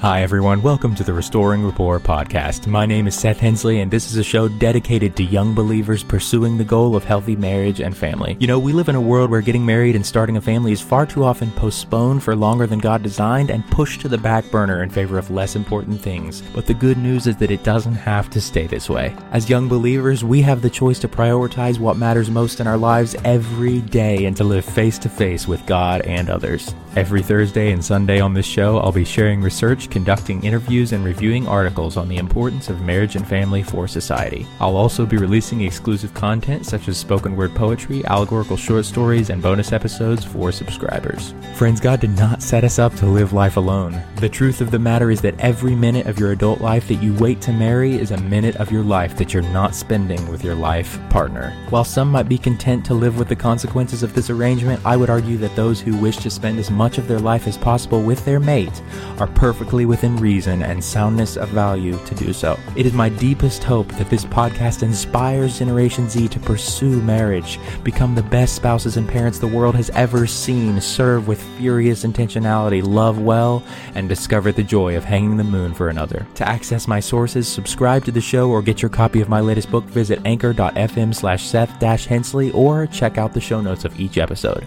Hi, everyone. Welcome to the Restoring Rapport podcast. My name is Seth Hensley, and this is a show dedicated to young believers pursuing the goal of healthy marriage and family. You know, we live in a world where getting married and starting a family is far too often postponed for longer than God designed and pushed to the back burner in favor of less important things. But the good news is that it doesn't have to stay this way. As young believers, we have the choice to prioritize what matters most in our lives every day and to live face to face with God and others. Every Thursday and Sunday on this show, I'll be sharing research, conducting interviews, and reviewing articles on the importance of marriage and family for society. I'll also be releasing exclusive content such as spoken word poetry, allegorical short stories, and bonus episodes for subscribers. Friends, God did not set us up to live life alone. The truth of the matter is that every minute of your adult life that you wait to marry is a minute of your life that you're not spending with your life partner. While some might be content to live with the consequences of this arrangement, I would argue that those who wish to spend as much of their life as possible with their mate are perfectly within reason and soundness of value to do so. It is my deepest hope that this podcast inspires Generation Z to pursue marriage, become the best spouses and parents the world has ever seen, serve with furious intentionality, love well, and discover the joy of hanging the moon for another. To access my sources, subscribe to the show, or get your copy of my latest book, visit anchor.fm slash Seth Hensley, or check out the show notes of each episode.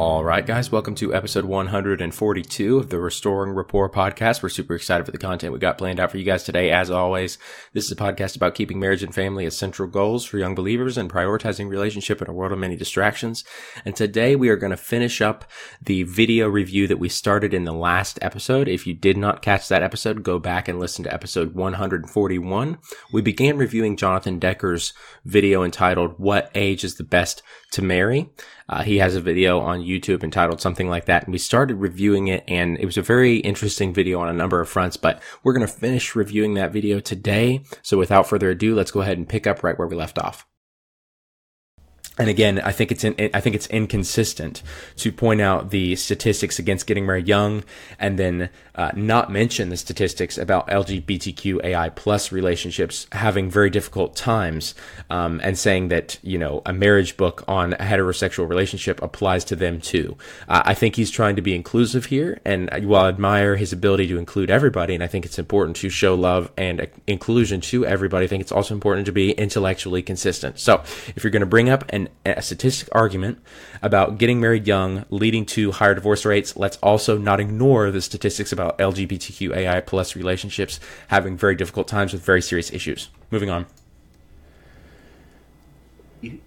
All right, guys, welcome to episode 142 of the Restoring Rapport podcast. We're super excited for the content we got planned out for you guys today. As always, this is a podcast about keeping marriage and family as central goals for young believers and prioritizing relationship in a world of many distractions. And today we are going to finish up the video review that we started in the last episode. If you did not catch that episode, go back and listen to episode 141. We began reviewing Jonathan Decker's video entitled, What Age is the Best to Marry? Uh, he has a video on YouTube entitled something like that. And we started reviewing it and it was a very interesting video on a number of fronts, but we're going to finish reviewing that video today. So without further ado, let's go ahead and pick up right where we left off and again, I think it's in, I think it's inconsistent to point out the statistics against getting married young and then uh, not mention the statistics about LGBTQAI plus relationships having very difficult times, um, and saying that you know a marriage book on a heterosexual relationship applies to them too. Uh, I think he's trying to be inclusive here, and while I admire his ability to include everybody, and I think it's important to show love and inclusion to everybody, I think it's also important to be intellectually consistent. So if you're going to bring up an a statistic argument about getting married young leading to higher divorce rates, let's also not ignore the statistics about LGBTQAI plus relationships having very difficult times with very serious issues. Moving on. You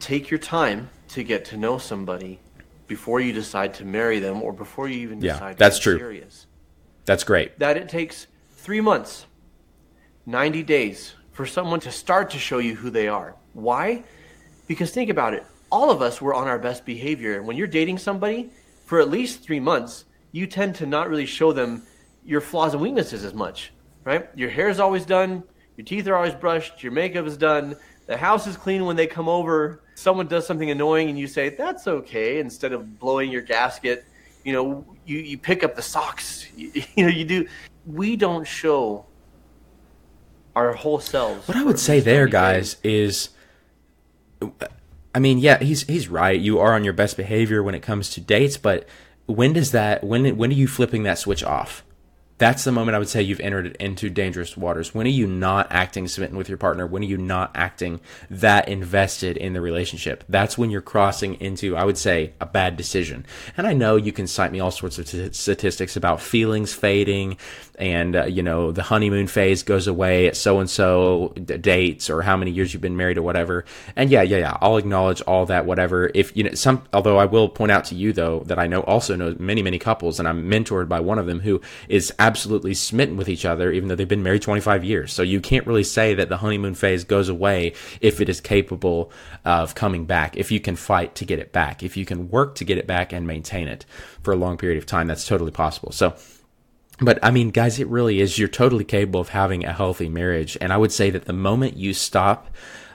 take your time to get to know somebody before you decide to marry them or before you even yeah, decide that's to true. serious. That's great. That it takes three months, 90 days for someone to start to show you who they are. Why? Because think about it. All of us were on our best behavior. And when you're dating somebody for at least three months, you tend to not really show them your flaws and weaknesses as much, right? Your hair is always done, your teeth are always brushed, your makeup is done, the house is clean when they come over. Someone does something annoying and you say, that's okay, instead of blowing your gasket. You know, you, you pick up the socks. You, you know, you do. We don't show our whole selves. What I would say there, guys, is I mean, yeah, he's he's right. You are on your best behavior when it comes to dates, but when does that when when are you flipping that switch off? That's the moment I would say you've entered into dangerous waters. When are you not acting smitten with your partner? When are you not acting that invested in the relationship? That's when you're crossing into, I would say, a bad decision. And I know you can cite me all sorts of t- statistics about feelings fading and, uh, you know, the honeymoon phase goes away at so and so dates or how many years you've been married or whatever. And yeah, yeah, yeah, I'll acknowledge all that, whatever. If, you know, some, although I will point out to you though that I know also know many, many couples and I'm mentored by one of them who is absolutely absolutely smitten with each other, even though they've been married 25 years. So you can't really say that the honeymoon phase goes away if it is capable of coming back, if you can fight to get it back, if you can work to get it back and maintain it for a long period of time. That's totally possible. So, but I mean, guys, it really is. You're totally capable of having a healthy marriage. And I would say that the moment you stop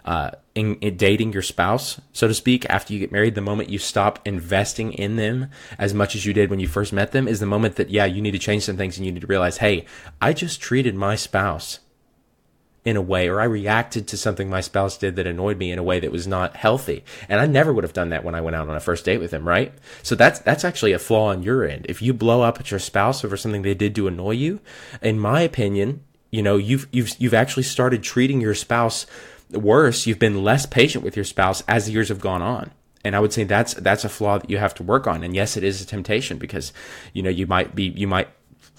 uh, in, in, dating your spouse, so to speak, after you get married, the moment you stop investing in them as much as you did when you first met them is the moment that, yeah, you need to change some things and you need to realize, hey, I just treated my spouse in a way, or I reacted to something my spouse did that annoyed me in a way that was not healthy. And I never would have done that when I went out on a first date with him, right? So that's, that's actually a flaw on your end. If you blow up at your spouse over something they did to annoy you, in my opinion, you know, you've, you've, you've actually started treating your spouse worse. You've been less patient with your spouse as the years have gone on and I would say that's that's a flaw that you have to work on. And yes, it is a temptation because you know you might be you might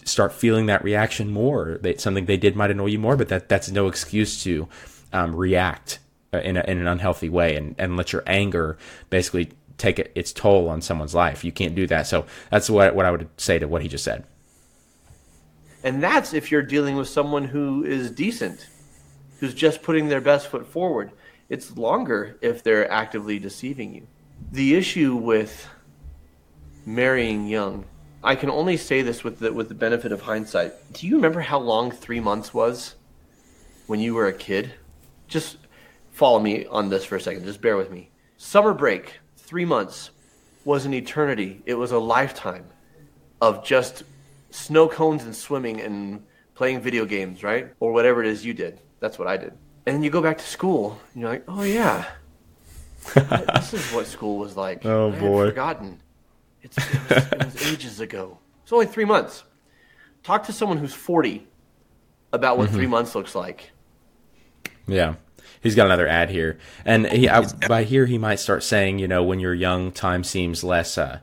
start feeling that reaction more. That something they did might annoy you more, but that that's no excuse to um, react uh, in, a, in an unhealthy way and and let your anger basically take its toll on someone's life. You can't do that. So that's what what I would say to what he just said. And that's if you're dealing with someone who is decent, who's just putting their best foot forward. It's longer if they're actively deceiving you the issue with marrying young, I can only say this with the, with the benefit of hindsight. Do you remember how long three months was when you were a kid? Just follow me on this for a second. Just bear with me. Summer break, three months, was an eternity. It was a lifetime of just snow cones and swimming and playing video games, right? Or whatever it is you did. That's what I did. And then you go back to school and you're like, oh yeah, this is what school was like. Oh I boy, forgotten. It's, it, was, it was ages ago. It's only three months. Talk to someone who's forty about what mm-hmm. three months looks like. Yeah. He's got another ad here, and he, I, by here he might start saying, you know, when you're young, time seems less uh,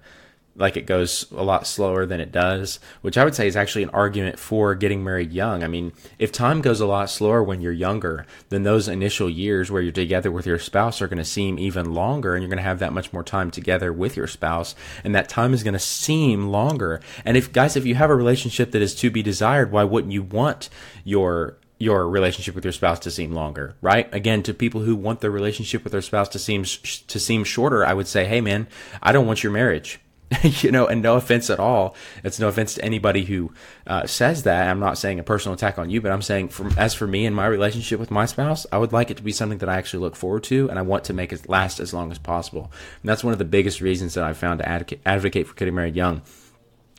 like it goes a lot slower than it does, which I would say is actually an argument for getting married young. I mean, if time goes a lot slower when you're younger, then those initial years where you're together with your spouse are going to seem even longer and you're going to have that much more time together with your spouse and that time is going to seem longer. And if guys, if you have a relationship that is to be desired, why wouldn't you want your your relationship with your spouse to seem longer, right? Again, to people who want their relationship with their spouse to seem to seem shorter, I would say, "Hey man, I don't want your marriage you know, and no offense at all. It's no offense to anybody who uh, says that. I'm not saying a personal attack on you, but I'm saying, from, as for me and my relationship with my spouse, I would like it to be something that I actually look forward to, and I want to make it last as long as possible. And that's one of the biggest reasons that I found to advocate, advocate for getting married young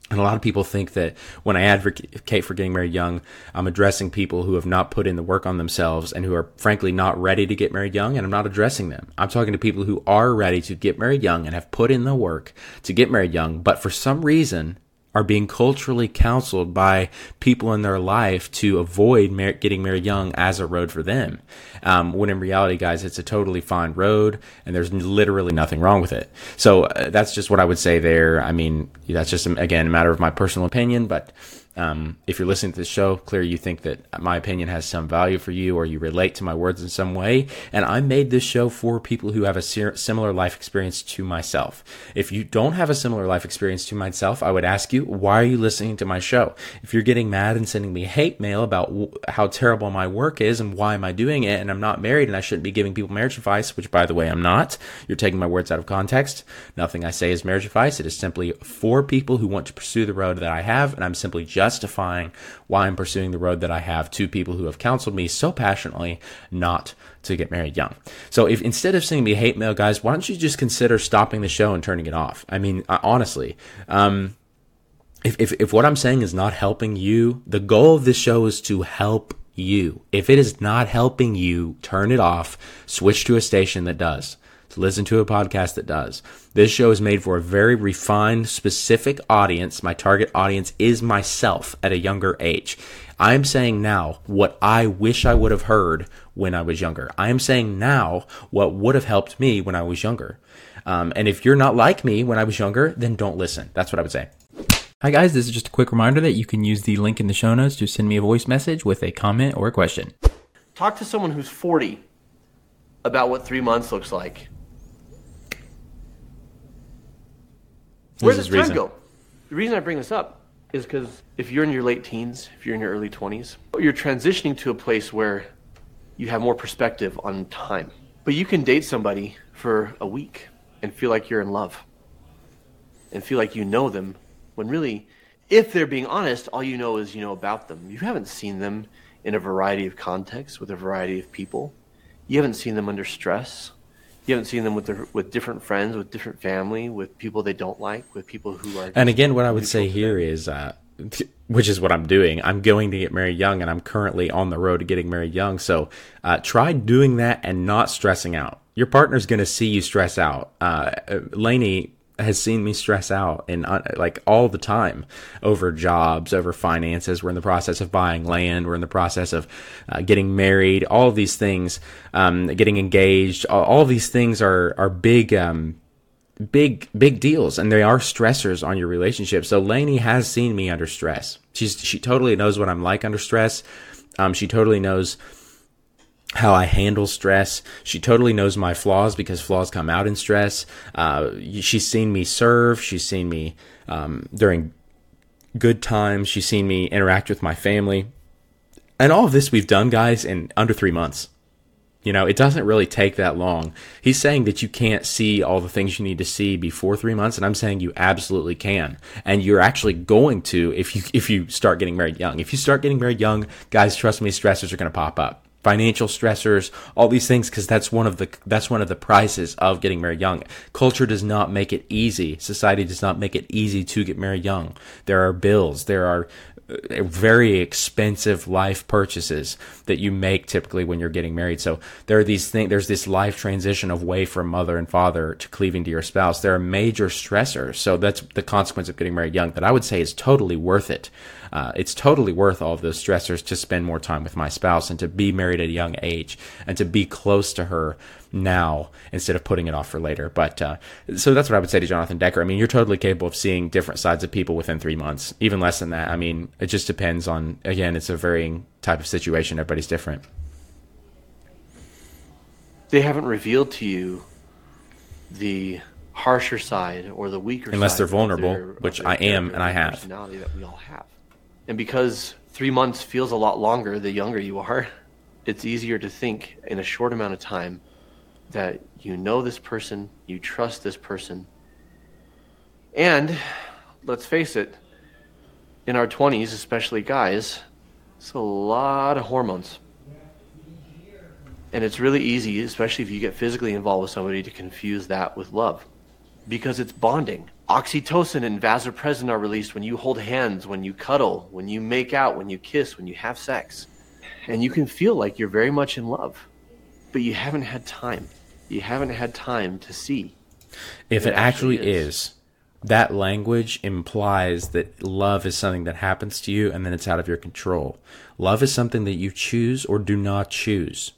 and a lot of people think that when I advocate for getting married young, I'm addressing people who have not put in the work on themselves and who are frankly not ready to get married young, and I'm not addressing them. I'm talking to people who are ready to get married young and have put in the work to get married young, but for some reason are being culturally counseled by people in their life to avoid mar- getting married young as a road for them. Um, when in reality, guys, it's a totally fine road and there's literally nothing wrong with it. So uh, that's just what I would say there. I mean, that's just, again, a matter of my personal opinion, but um, if you're listening to this show, clear you think that my opinion has some value for you or you relate to my words in some way. And I made this show for people who have a similar life experience to myself. If you don't have a similar life experience to myself, I would ask you, why are you listening to my show? If you're getting mad and sending me hate mail about w- how terrible my work is and why am I doing it and I'm not married and I shouldn't be giving people marriage advice, which by the way, I'm not. You're taking my words out of context. Nothing I say is marriage advice. It is simply for people who want to pursue the road that I have and I'm simply just justifying why I'm pursuing the road that I have to people who have counseled me so passionately not to get married young. So if instead of sending me hate mail, guys, why don't you just consider stopping the show and turning it off? I mean, honestly, um, if, if, if what I'm saying is not helping you, the goal of this show is to help you. If it is not helping you, turn it off, switch to a station that does to listen to a podcast that does. This show is made for a very refined, specific audience. My target audience is myself at a younger age. I'm saying now what I wish I would have heard when I was younger. I am saying now what would have helped me when I was younger. Um, and if you're not like me when I was younger, then don't listen. That's what I would say. Hi, guys. This is just a quick reminder that you can use the link in the show notes to send me a voice message with a comment or a question. Talk to someone who's 40 about what three months looks like. Where does time reason. go? The reason I bring this up is because if you're in your late teens, if you're in your early 20s, you're transitioning to a place where you have more perspective on time. But you can date somebody for a week and feel like you're in love and feel like you know them when really, if they're being honest, all you know is you know about them. You haven't seen them in a variety of contexts with a variety of people. You haven't seen them under stress you haven't seen them with their, with different friends, with different family, with people they don't like, with people who are. And again, what I would say here is, uh, which is what I'm doing. I'm going to get married young, and I'm currently on the road to getting married young. So uh, try doing that and not stressing out. Your partner's going to see you stress out. Uh, Lainey has seen me stress out and uh, like all the time over jobs, over finances. We're in the process of buying land. We're in the process of uh, getting married. All these things, um, getting engaged. All, all these things are are big. Um, big big deals and they are stressors on your relationship so Lainey has seen me under stress she's she totally knows what i'm like under stress um, she totally knows how I handle stress. She totally knows my flaws because flaws come out in stress. Uh, she's seen me serve. She's seen me um, during good times. She's seen me interact with my family. And all of this we've done, guys, in under three months. You know, it doesn't really take that long. He's saying that you can't see all the things you need to see before three months, and I'm saying you absolutely can, and you're actually going to if you if you start getting married young. If you start getting married young, guys, trust me, stressors are going to pop up financial stressors, all these things, because that's one of the that's one of the prices of getting married young. Culture does not make it easy. Society does not make it easy to get married young. There are bills. There are very expensive life purchases that you make typically when you're getting married. So there are these things, there's this life transition of way from mother and father to cleaving to your spouse. There are major stressors. So that's the consequence of getting married young that I would say is totally worth it uh, it's totally worth all of those stressors to spend more time with my spouse and to be married at a young age and to be close to her now instead of putting it off for later. But uh, so that's what I would say to Jonathan Decker. I mean, you're totally capable of seeing different sides of people within three months, even less than that. I mean, it just depends on, again, it's a varying type of situation. Everybody's different. They haven't revealed to you the harsher side or the weaker unless they're vulnerable, their, which I am and I have. Personality that we all have. And because three months feels a lot longer the younger you are, it's easier to think in a short amount of time that you know this person, you trust this person. And let's face it, in our 20s, especially guys, it's a lot of hormones. And it's really easy, especially if you get physically involved with somebody, to confuse that with love because it's bonding. Oxytocin and vasopressin are released when you hold hands, when you cuddle, when you make out, when you kiss, when you have sex. And you can feel like you're very much in love, but you haven't had time. You haven't had time to see. If it, it actually, actually is. is, that language implies that love is something that happens to you and then it's out of your control. Love is something that you choose or do not choose.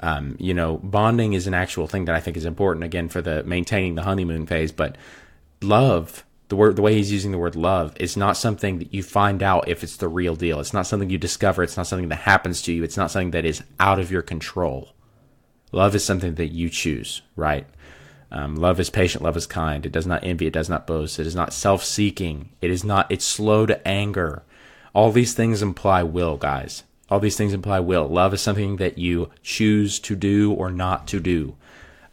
Um, you know, bonding is an actual thing that I think is important again for the maintaining the honeymoon phase, but love the word the way he's using the word love is not something that you find out if it's the real deal it's not something you discover it's not something that happens to you it's not something that is out of your control love is something that you choose right? Um, love is patient love is kind. It does not envy it does not boast. It is not self-seeking. It is not it's slow to anger. All these things imply will guys. All these things imply will. Love is something that you choose to do or not to do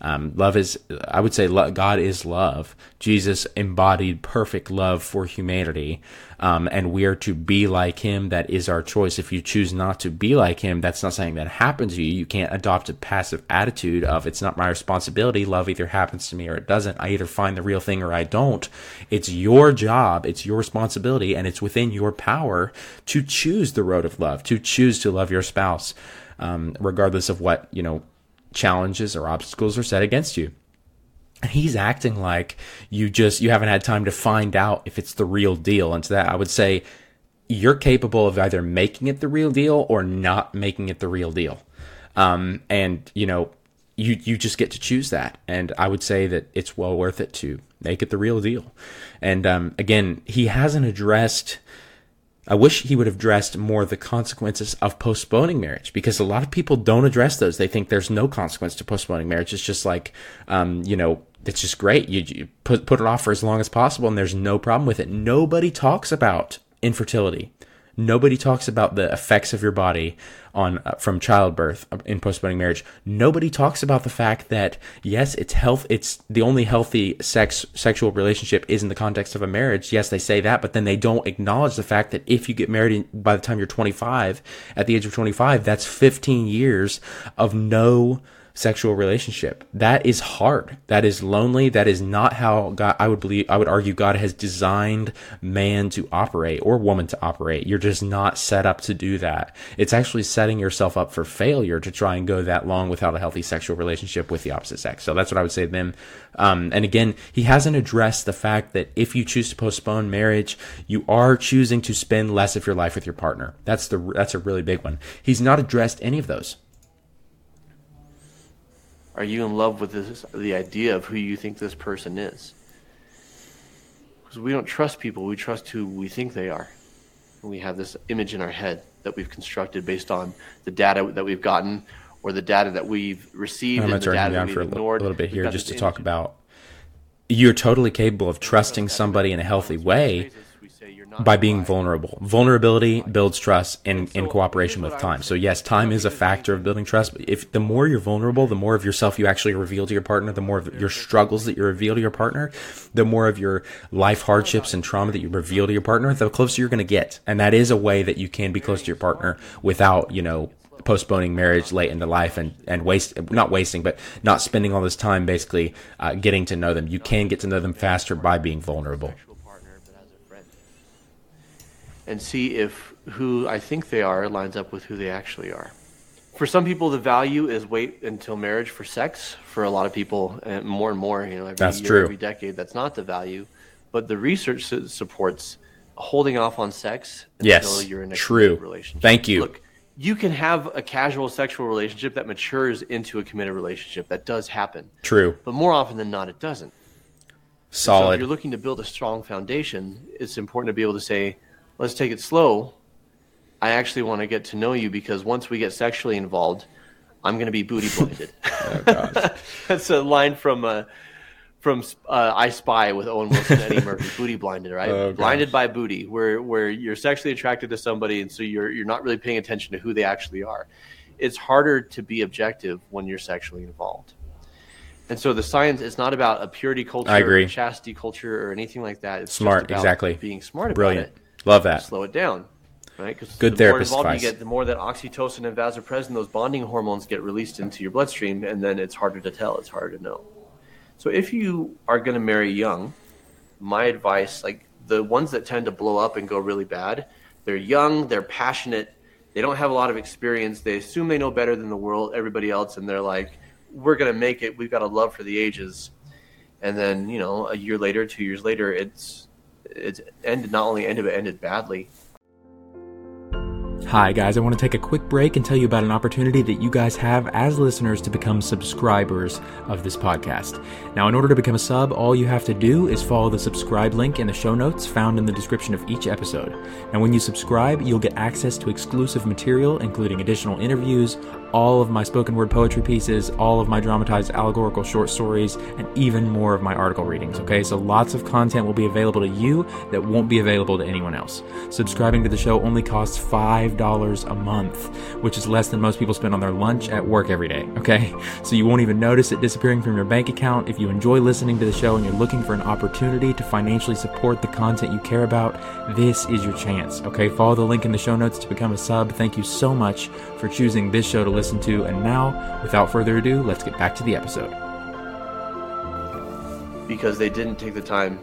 um, love is, I would say, God is love. Jesus embodied perfect love for humanity, um, and we are to be like Him. That is our choice. If you choose not to be like Him, that's not something that happens to you. You can't adopt a passive attitude of "It's not my responsibility. Love either happens to me or it doesn't. I either find the real thing or I don't." It's your job. It's your responsibility, and it's within your power to choose the road of love, to choose to love your spouse. Um, regardless of what you know challenges or obstacles are set against you. And he's acting like you just you haven't had time to find out if it's the real deal. And to that I would say you're capable of either making it the real deal or not making it the real deal. Um, and you know, you you just get to choose that. And I would say that it's well worth it to make it the real deal. And um, again, he hasn't addressed I wish he would have addressed more the consequences of postponing marriage because a lot of people don't address those. They think there's no consequence to postponing marriage. It's just like, um, you know, it's just great. You, you put put it off for as long as possible, and there's no problem with it. Nobody talks about infertility. Nobody talks about the effects of your body on uh, from childbirth uh, in postponing marriage. Nobody talks about the fact that yes, it's health. It's the only healthy sex sexual relationship is in the context of a marriage. Yes, they say that, but then they don't acknowledge the fact that if you get married by the time you're 25, at the age of 25, that's 15 years of no sexual relationship. That is hard. That is lonely. That is not how God, I would believe, I would argue God has designed man to operate or woman to operate. You're just not set up to do that. It's actually setting yourself up for failure to try and go that long without a healthy sexual relationship with the opposite sex. So that's what I would say to them. Um, and again, he hasn't addressed the fact that if you choose to postpone marriage, you are choosing to spend less of your life with your partner. That's the, that's a really big one. He's not addressed any of those. Are you in love with this, the idea of who you think this person is? Because we don't trust people, we trust who we think they are. And we have this image in our head that we've constructed based on the data that we've gotten or the data that we've received I'm going to turn down for a ignored. little, bit here just to talk about you're totally capable of trusting somebody in a healthy way We say you're not by being vulnerable. Vulnerability builds trust in, in cooperation with time. So yes, time is a factor of building trust. But if the more you're vulnerable, the more of yourself you actually reveal to your partner, the more of your struggles that you reveal to your partner, the more of your life hardships and trauma that you reveal to your partner, the closer you're going to get. And that is a way that you can be close to your partner without, you know, postponing marriage late into life and, and waste, not wasting, but not spending all this time basically uh, getting to know them. You can get to know them faster by being vulnerable. sexual partner, but as a friend. And see if who I think they are lines up with who they actually are. For some people, the value is wait until marriage for sex. For a lot of people, and more and more, you know, every That's year, true. every decade, that's not the value. But the research supports holding off on sex until Yes, you're in a true. relationship. Thank you. Look, you can have a casual sexual relationship that matures into a committed relationship. That does happen. True. But more often than not, it doesn't. So Solid. if you're looking to build a strong foundation, it's important to be able to say, let's take it slow. I actually want to get to know you because once we get sexually involved, I'm going to be booty blinded. That's a line from uh, from uh, I Spy with Owen Wilson and Eddie Murphy. Booty blinded, right? Oh, blinded by booty, where where you're sexually attracted to somebody, and so you're you're not really paying attention to who they actually are. It's harder to be objective when you're sexually involved. And so the science is not about a purity culture, I agree. or chastity culture, or anything like that. It's Smart, just about exactly. Being smart about Brilliant. it. Love that. Slow it down, right? Because Good the more involved advice. you get, the more that oxytocin and vasopressin, those bonding hormones, get released into your bloodstream, and then it's harder to tell. It's harder to know. So if you are going to marry young, my advice, like the ones that tend to blow up and go really bad, they're young, they're passionate, they don't have a lot of experience, they assume they know better than the world, everybody else, and they're like, we're going to make it. We've got a love for the ages. And then, you know, a year later, two years later, it's it's ended not only ended but ended badly. Hi, guys. I want to take a quick break and tell you about an opportunity that you guys have as listeners to become subscribers of this podcast. Now, in order to become a sub, all you have to do is follow the subscribe link in the show notes found in the description of each episode. Now, when you subscribe, you'll get access to exclusive material, including additional interviews, all of my spoken word poetry pieces, all of my dramatized allegorical short stories, and even more of my article readings. Okay, so lots of content will be available to you that won't be available to anyone else. Subscribing to the show only costs $5 a month, which is less than most people spend on their lunch at work every day. Okay, so you won't even notice it disappearing from your bank account. If you enjoy listening to the show and you're looking for an opportunity to financially support the content you care about, this is your chance. Okay, follow the link in the show notes to become a sub. Thank you so much for choosing this show to listen to. And now, without further ado, let's get back to the episode. because they didn't take the time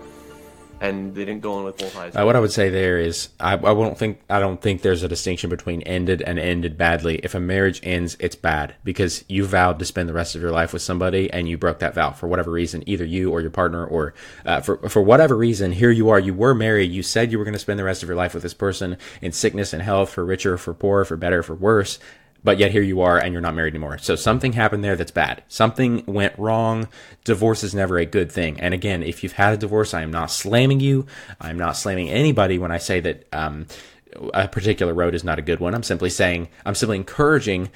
and they didn't go in with both eyes. Uh, what I would say there is, I, I won't think I don't think there's a distinction between ended and ended badly. If a marriage ends, it's bad because you vowed to spend the rest of your life with somebody and you broke that vow for whatever reason, either you or your partner, or uh, for for whatever reason. Here you are, you were married, you said you were going to spend the rest of your life with this person in sickness and health, for richer, for poor, for better, for worse. But yet here you are and you're not married anymore. So something happened there that's bad. Something went wrong. Divorce is never a good thing. And again, if you've had a divorce, I am not slamming you. I'm not slamming anybody when I say that um, a particular road is not a good one. I'm simply saying, I'm simply encouraging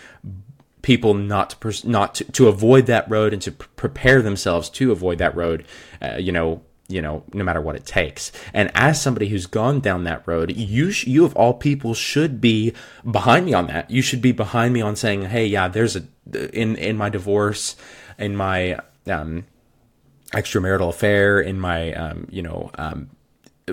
people not to pers- not to, to avoid that road and to prepare themselves to avoid that road. Uh, you know, you know, no matter what it takes. And as somebody who's gone down that road, you sh- you of all people should be behind me on that. You should be behind me on saying, "Hey, yeah, there's a in in my divorce, in my um, extramarital affair, in my um, you know." Um,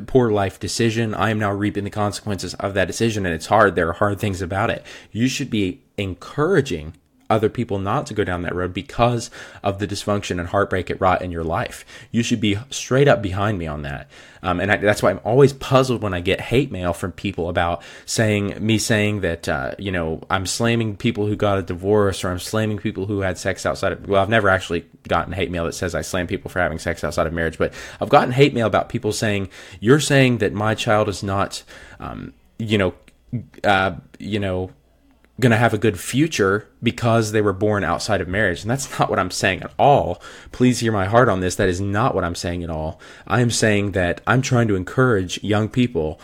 poor life decision. I am now reaping the consequences of that decision, and it's hard. There are hard things about it. You should be encouraging other people not to go down that road because of the dysfunction and heartbreak it wrought in your life. You should be straight up behind me on that. Um, and I, that's why I'm always puzzled when I get hate mail from people about saying me saying that uh, you know I'm slamming people who got a divorce or I'm slamming people who had sex outside of. Well, I've never actually gotten hate mail that says I slam people for having sex outside of marriage, but I've gotten hate mail about people saying you're saying that my child is not, um, you know, uh, you know going to have a good future because they were born outside of marriage. And that's not what I'm saying at all. Please hear my heart on this. That is not what I'm saying at all. I am saying that I'm trying to encourage young people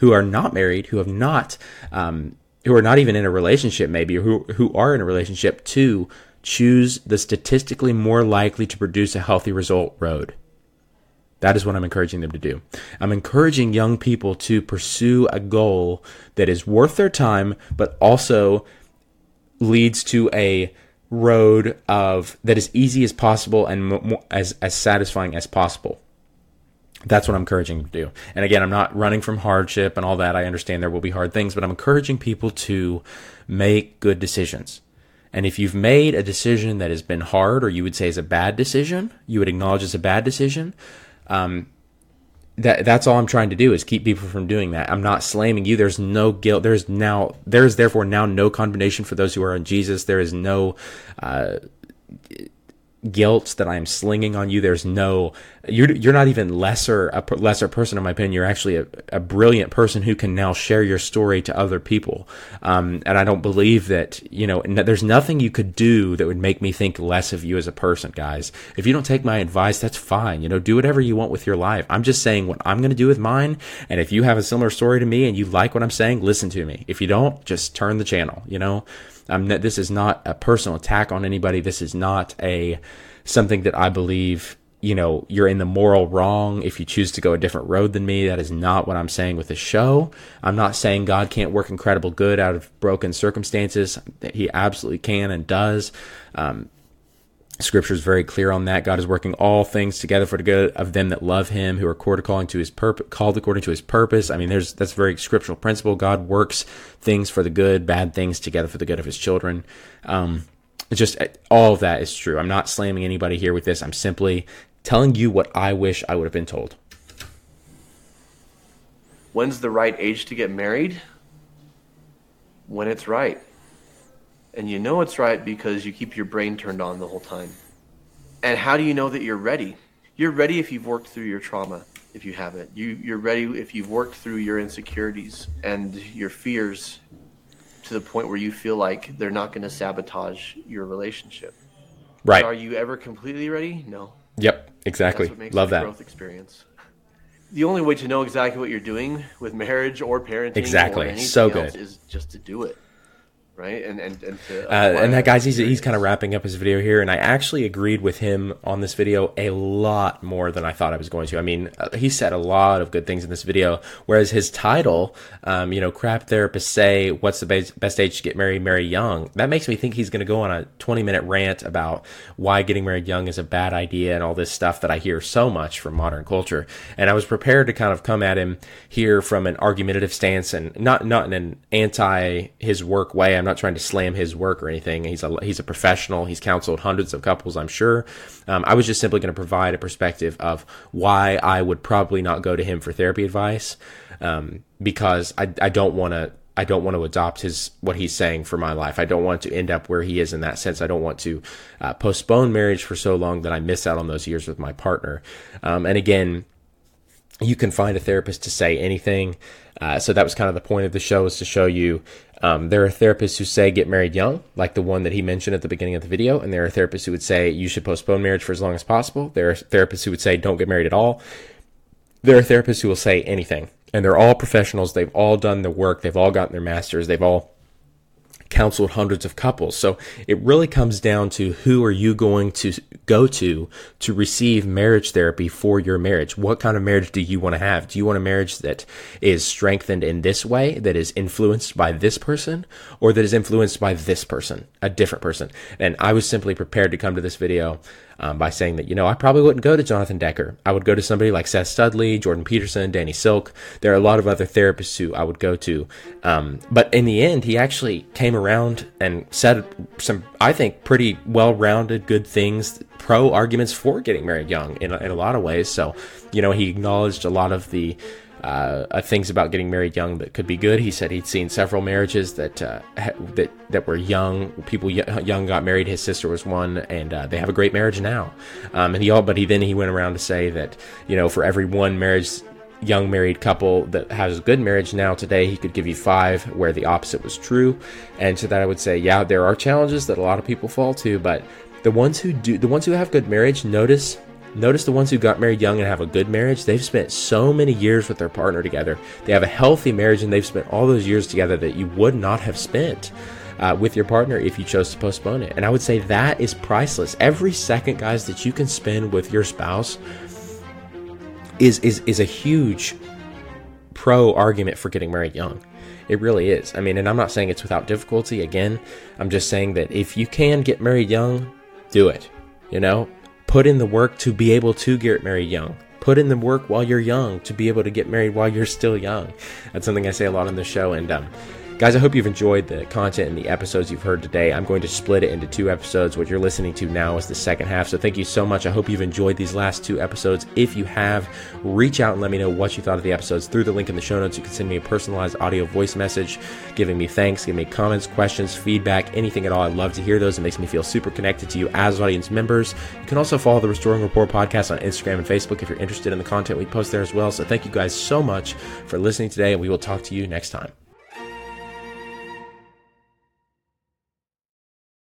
who are not married, who have not, um, who are not even in a relationship, maybe, who, who are in a relationship, to choose the statistically more likely to produce a healthy result road. That is what I'm encouraging them to do. I'm encouraging young people to pursue a goal that is worth their time, but also leads to a road of that is easy as possible and as as satisfying as possible. That's what I'm encouraging them to do. And again, I'm not running from hardship and all that. I understand there will be hard things, but I'm encouraging people to make good decisions. And if you've made a decision that has been hard or you would say is a bad decision, you would acknowledge it's a bad decision, um, that that's all I'm trying to do is keep people from doing that. I'm not slamming you. There's no guilt. There's now there is therefore now no condemnation for those who are in Jesus. There is no uh, guilt that I'm slinging on you. There's no, you're, you're not even lesser, a lesser person in my opinion. You're actually a, a brilliant person who can now share your story to other people. Um, and I don't believe that, you know, there's nothing you could do that would make me think less of you as a person, guys. If you don't take my advice, that's fine. You know, do whatever you want with your life. I'm just saying what I'm going to do with mine. And if you have a similar story to me and you like what I'm saying, listen to me. If you don't, just turn the channel, you know? Um, this is not a personal attack on anybody. This is not a something that I believe you know you're in the moral wrong if you choose to go a different road than me. That is not what i'm saying with the show. I'm not saying god can't work incredible good out of broken circumstances. He absolutely can and does. Um, Scripture is very clear on that. God is working all things together for the good of them that love Him, who are called according to His purpose. Called according to His purpose. I mean, there's that's very scriptural principle. God works things for the good, bad things together for the good of His children. Um, just all of that is true. I'm not slamming anybody here with this. I'm simply telling you what I wish I would have been told. When's the right age to get married? When it's right. And you know it's right because you keep your brain turned on the whole time. And how do you know that you're ready? You're ready if you've worked through your trauma, if you haven't. You, you're ready if you've worked through your insecurities and your fears to the point where you feel like they're not going to sabotage your relationship. Right. But are you ever completely ready? No. Yep, exactly. Love that. Growth experience. The only way to know exactly what you're doing with marriage or parenting exactly. so good. is just to do it right? And and and to uh, and that guys, he's he's kind of wrapping up his video here, and I actually agreed with him on this video a lot more than I thought I was going to. I mean, uh, he said a lot of good things in this video, whereas his title, um, you know, crap therapists say, "What's the best, best age to get married? Marry young." That makes me think he's going to go on a 20 minute rant about why getting married young is a bad idea and all this stuff that I hear so much from modern culture. And I was prepared to kind of come at him here from an argumentative stance and not not in an anti his work way. I'm I'm not trying to slam his work or anything. He's a he's a professional. He's counseled hundreds of couples, I'm sure. Um, I was just simply going to provide a perspective of why I would probably not go to him for therapy advice um, because I I don't want to. I don't want to adopt his what he's saying for my life. I don't want to end up where he is in that sense. I don't want to uh, postpone marriage for so long that I miss out on those years with my partner. Um, and again, you can find a therapist to say anything. Uh, so that was kind of the point of the show is to show you um, there are therapists who say get married young, like the one that he mentioned at the beginning of the video, and there are therapists who would say you should postpone marriage for as long as possible. There are therapists who would say don't get married at all. There are therapists who will say anything, and they're all professionals. They've all done the work. They've all gotten their masters. They've all counseled hundreds of couples. So it really comes down to who are you going to go to to receive marriage therapy for your marriage? What kind of marriage do you want to have? Do you want a marriage that is strengthened in this way, that is influenced by this person, or that is influenced by this person, a different person? And I was simply prepared to come to this video um, by saying that, you know, I probably wouldn't go to Jonathan Decker. I would go to somebody like Seth Studley, Jordan Peterson, Danny Silk. There are a lot of other therapists who I would go to. Um, but in the end, he actually came around and said some, I think, pretty well rounded, good things, pro arguments for getting married young in, in a lot of ways. So, you know, he acknowledged a lot of the uh, uh, things about getting married young that could be good. He said he'd seen several marriages that uh, that that were young. People young got married. His sister was one, and uh, they have a great marriage now. Um, and he all, but he then he went around to say that you know for every one marriage young married couple that has a good marriage now today he could give you five where the opposite was true and to that i would say yeah there are challenges that a lot of people fall to but the ones who do the ones who have good marriage notice Notice the ones who got married young and have a good marriage, they've spent so many years with their partner together. They have a healthy marriage and they've spent all those years together that you would not have spent. Uh, with your partner if you chose to postpone it. And I would say that is priceless. Every second, guys, that you can spend with your spouse is is is a huge pro argument for getting married young. It really is. I mean, and I'm not saying it's without difficulty. Again, I'm just saying that if you can get married young, do it. You know, Put in the work to be able to get married young. Put in the work while you're young to be able to get married while you're still young. That's something I say a lot on the show. And um, Guys, I hope you've enjoyed the content and the episodes you've heard today. I'm going to split it into two episodes. What you're listening to now is the second half. So thank you so much. I hope you've enjoyed these last two episodes. If you have, reach out and let me know what you thought of the episodes through the link in the show notes. You can send me a personalized audio voice message giving me thanks, giving me comments, questions, feedback, anything at all. I'd love to hear those. It makes me feel super connected to you as audience members. You can also follow the Restoring Rapport podcast on Instagram and Facebook if you're interested in the content we post there as well. So thank you guys so much for listening today, and we will talk to you next time.